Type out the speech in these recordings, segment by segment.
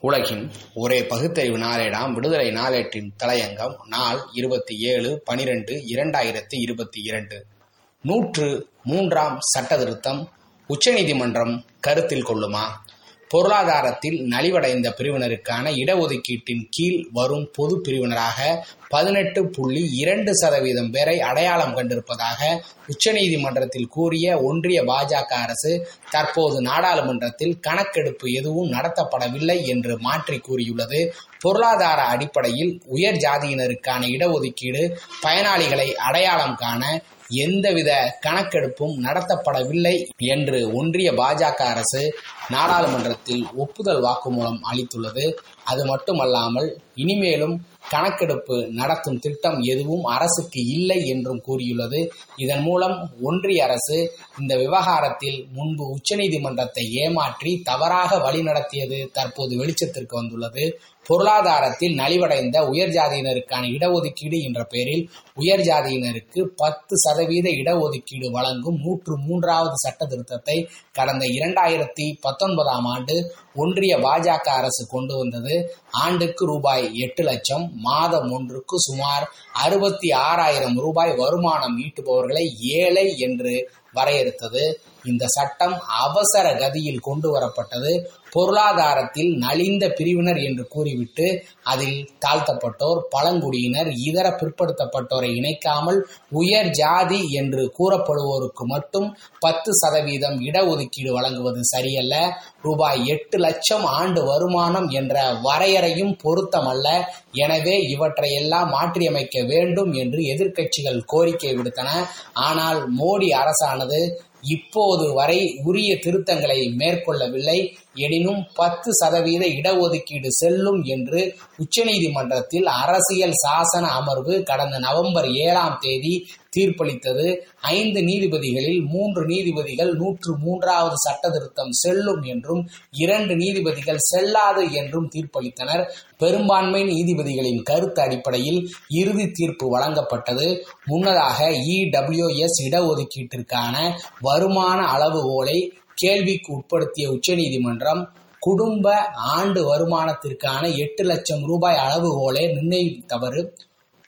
உலகின் ஒரே பகுத்தறிவு நாளேடாம் விடுதலை நாளேட்டின் தலையங்கம் நாள் இருபத்தி ஏழு பனிரெண்டு இரண்டாயிரத்தி இருபத்தி இரண்டு. நூற்று மூன்றாம் சட்டத்திருத்தம் உச்சநீதிமன்றம் கருத்தில் கொள்ளுமா? பொருளாதாரத்தில் நலிவடைந்த பிரிவினருக்கான இடஒதுக்கீட்டின் கீழ் வரும் பொது பிரிவினராக பதினெட்டு புள்ளி இரண்டு சதவீதம் பேரை அடையாளம் கண்டிருப்பதாக உச்சநீதிமன்றத்தில் கூறிய ஒன்றிய பாஜக அரசு தற்போது நாடாளுமன்றத்தில் கணக்கெடுப்பு எதுவும் நடத்தப்படவில்லை என்று மாற்றி கூறியுள்ளது. பொருளாதார அடிப்படையில் உயர் ஜாதியினருக்கான இடஒதுக்கீடு பயனாளிகளை அடையாளம் காண எந்தவித கணக்கெடுப்பும் நடத்தப்படவில்லை என்று ஒன்றிய பாஜக அரசு நாடாளுமன்றத்தில் ஒப்புதல் வாக்குமூலம் அளித்துள்ளது. அது மட்டுமல்லாமல் இனிமேலும் கணக்கெடுப்பு நடத்தும் திட்டம் எதுவும் அரசுக்கு இல்லை என்றும் கூறியுள்ளது. இதன் மூலம் ஒன்றிய அரசு இந்த விவகாரத்தில் முன்பு உச்சநீதிமன்றத்தை ஏமாற்றி தவறாக வழிநடத்தியது தற்போது வெளிச்சத்திற்கு வந்துள்ளது. பொருளாதாரத்தில் நலிவடைந்த உயர் ஜாதியினருக்கான இடஒதுக்கீடு என்ற பெயரில் உயர் ஜாதியினருக்கு பத்து சதவீத இடஒதுக்கீடு வழங்கும் நூற்று மூன்றாவது சட்ட திருத்தத்தை கடந்த இரண்டாயிரத்தி பத்தொன்பதாம் ஆண்டு ஒன்றிய பாஜக அரசு கொண்டு வந்தது. ஆண்டுக்கு ரூபாய் எட்டு லட்சம். மாதம் ஒன்றுக்கு சுமார் அறுபத்தி ஆறாயிரம் ரூபாய் வருமானம் ஈட்டுபவர்களை ஏழை என்று வரையறுத்தது. இந்த சட்டம் அவசர கதியில் கொண்டு வரப்பட்டது. பொருளாதாரத்தில் நலிந்த பிரிவினர் என்று கூறிவிட்டு அதில் தாழ்த்தப்பட்டோர் பழங்குடியினர் இதர பிற்படுத்தப்பட்டோரை இணைக்காமல் உயர் ஜாதி என்று கூறப்படுவோருக்கு மட்டும் பத்து சதவீதம் இடஒதுக்கீடு வழங்குவது சரியல்ல. ரூபாய் எட்டு லட்சம் ஆண்டு வருமானம் என்ற வரையறையும் பொருத்தமல்ல. எனவே இவற்றையெல்லாம் மாற்றியமைக்க வேண்டும் என்று எதிர்க்கட்சிகள் கோரிக்கை விடுத்தன. ஆனால் மோடி அரசானது tarde இப்போது வரை உரிய திருத்தங்களை மேற்கொள்ளவில்லை. எனினும் பத்து சதவீத இடஒதுக்கீடு செல்லும் என்று உச்சநீதிமன்றத்தில் அரசியல் சாசன அமர்வு கடந்த நவம்பர் ஏழாம் தேதி தீர்ப்பளித்தது. ஐந்து நீதிபதிகளில் மூன்று நீதிபதிகள் நூற்று மூன்றாவது சட்ட திருத்தம் செல்லும் என்றும் இரண்டு நீதிபதிகள் செல்லாது என்றும் தீர்ப்பளித்தனர். பெரும்பான்மை நீதிபதிகளின் கருத்து அடிப்படையில் இறுதி தீர்ப்பு வழங்கப்பட்டது. முன்னதாக இடபிள்யூஎஸ் இடஒதுக்கீட்டிற்கான வருமான அளவுகோலை கேள்விக்கு உட்படுத்திய உச்சநீதிமன்றம் குடும்ப ஆண்டு வருமானத்திற்கான எட்டு லட்சம் ரூபாய் அளவுகோலை நிர்ணயித்தவறு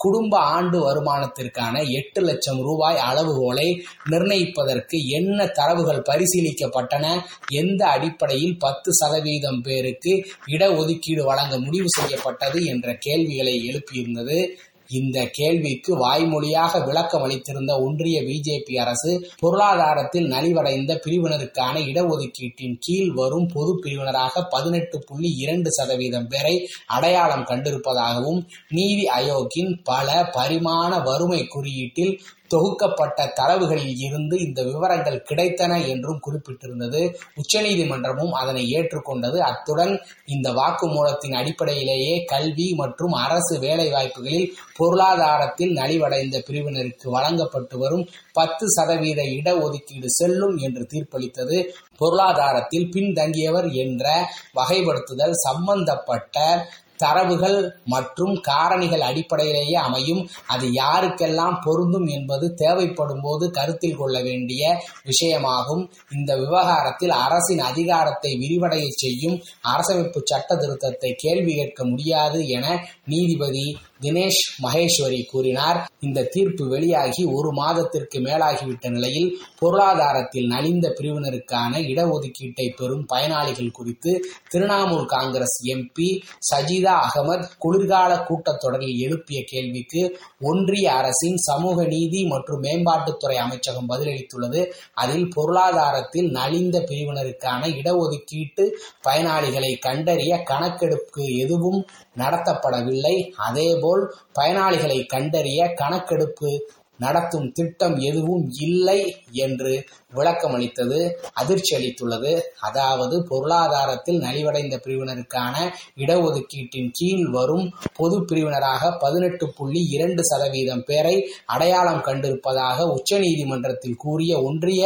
குடும்ப ஆண்டு வருமானத்திற்கான எட்டு லட்சம் ரூபாய் அளவுகோலை நிர்ணயிப்பதற்கு என்ன தரவுகள் பரிசீலிக்கப்பட்டன எந்த அடிப்படையில் பத்து சதவீதம் பேருக்கு இடஒதுக்கீடு வழங்க முடிவு செய்யப்பட்டது என்ற கேள்விகளை எழுப்பியிருந்தது. இந்த கேள்விக்கு வாய்மொழியாக விளக்கம் அளித்திருந்த ஒன்றிய பிஜேபி அரசு பொருளாதாரத்தில் நலிவடைந்த பிரிவினருக்கான இடஒதுக்கீட்டின் கீழ் வரும் பொது பிரிவினராக பதினெட்டு புள்ளி இரண்டு சதவீதம் பேரை அடையாளம் கண்டிருப்பதாகவும் நீதி ஆயோக்கின் பல பரிமாண வறுமை குறியீட்டில் தொகுக்கப்பட்ட தரவுகளில் இருந்து இந்த விவரங்கள் கிடைத்தன என்றும் குறிப்பிட்டிருந்தது. உச்சநீதிமன்றமும் அதனை ஏற்றுக்கொண்டது. அத்துடன் இந்த வாக்குமூலத்தின் அடிப்படையிலேயே கல்வி மற்றும் அரசு வேலைவாய்ப்புகளில் பொருளாதாரத்தில் நலிவடைந்த பிரிவினருக்கு வழங்கப்பட்டு வரும் பத்து சதவீத இடஒதுக்கீடு செல்லும் என்று தீர்ப்பளித்தது. பொருளாதாரத்தில் பின்தங்கியவர் என்ற வகைப்படுத்துதல் சம்பந்தப்பட்ட தரவுகள் மற்றும் காரணிகள் அடிப்படையிலேயே அமையும். அது யாருக்கெல்லாம் பொருந்தும் என்பது தேவைப்படும் போது கருத்தில் கொள்ள வேண்டிய விஷயமாகும். இந்த விவகாரத்தில் அரசின் அதிகாரத்தை விரிவடைய செய்யும். அரசமைப்பு சட்ட திருத்தத்தை கேள்வி கேட்க முடியாது என நீதிபதி தினேஷ் மகேஸ்வரி கூறினார். இந்த தீர்ப்பு வெளியாகி ஒரு மாதத்திற்கு மேலாகிவிட்ட நிலையில் பொருளாதாரத்தில் நலிந்த பிரிவினருக்கான இடஒதுக்கீட்டை பெறும் பயனாளிகள் குறித்து திரிணாமுல் காங்கிரஸ் எம்பி சஜிதா அகமது குளிர்கால கூட்டத்தொடரில் எழுப்பிய கேள்விக்கு ஒன்றிய அரசின் சமூக நீதி மற்றும் மேம்பாட்டுத்துறை அமைச்சகம் பதிலளித்துள்ளது. அதில் பொருளாதாரத்தில் நலிந்த பிரிவினருக்கான இடஒதுக்கீட்டு பயனாளிகளை கண்டறிய கணக்கெடுப்பு எதுவும் நடத்தப்படவில்லை. அதேபோல் பயனாளிகளை கண்டறிய கணக்கெடுப்பு நடத்தும் திட்டம் எதுவும் இல்லை என்று விளக்கமளித்தது அதிர்ச்சி அளித்துள்ளது அதாவது பொருளாதாரத்தில் நலிவடைந்த பிரிவினருக்கான இடஒதுக்கீட்டின் கீழ் வரும் பொது பிரிவினராக பதினெட்டு புள்ளி இரண்டு சதவீதம் பேரை அடையாளம் கண்டிருப்பதாக உச்சநீதிமன்றத்தில் கூறிய ஒன்றிய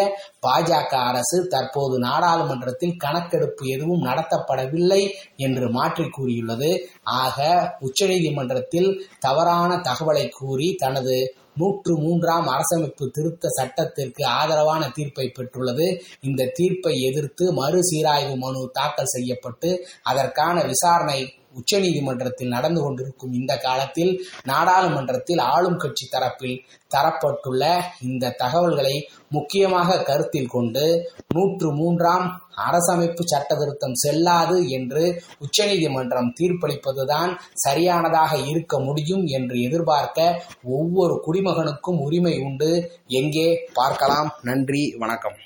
பாஜக அரசு தற்போது நாடாளுமன்றத்தில் கணக்கெடுப்பு எதுவும் நடத்தப்படவில்லை என்று மாற்றி கூறியுள்ளது. ஆக உச்சநீதிமன்றத்தில் தவறான தகவலை கூறி தனது நூற்று மூன்றாம் அரசமைப்பு திருத்த சட்டத்திற்கு ஆதரவான தீர்ப்பை பெற்றுள்ளது. இந்த தீர்ப்பை எதிர்த்து மறுசீராய்வு மனு தாக்கல் செய்யப்பட்டு அதற்கான விசாரணை உச்சநீதிமன்றத்தில் நடந்து கொண்டிருக்கும் இந்த காலத்தில் நாடாளுமன்றத்தில் ஆளும் கட்சி தரப்பில் தரப்பட்டுள்ள இந்த தகவல்களை முக்கியமாக கருத்தில் கொண்டு நூற்று மூன்றாம் அரசமைப்பு சட்ட திருத்தம் செல்லாது என்று உச்சநீதிமன்றம் தீர்ப்பளிப்பதுதான் சரியானதாக இருக்க முடியும் என்று எதிர்பார்க்க ஒவ்வொரு குடிமகனுக்கும் உரிமை உண்டு. எங்கே? பார்க்கலாம். நன்றி. வணக்கம்.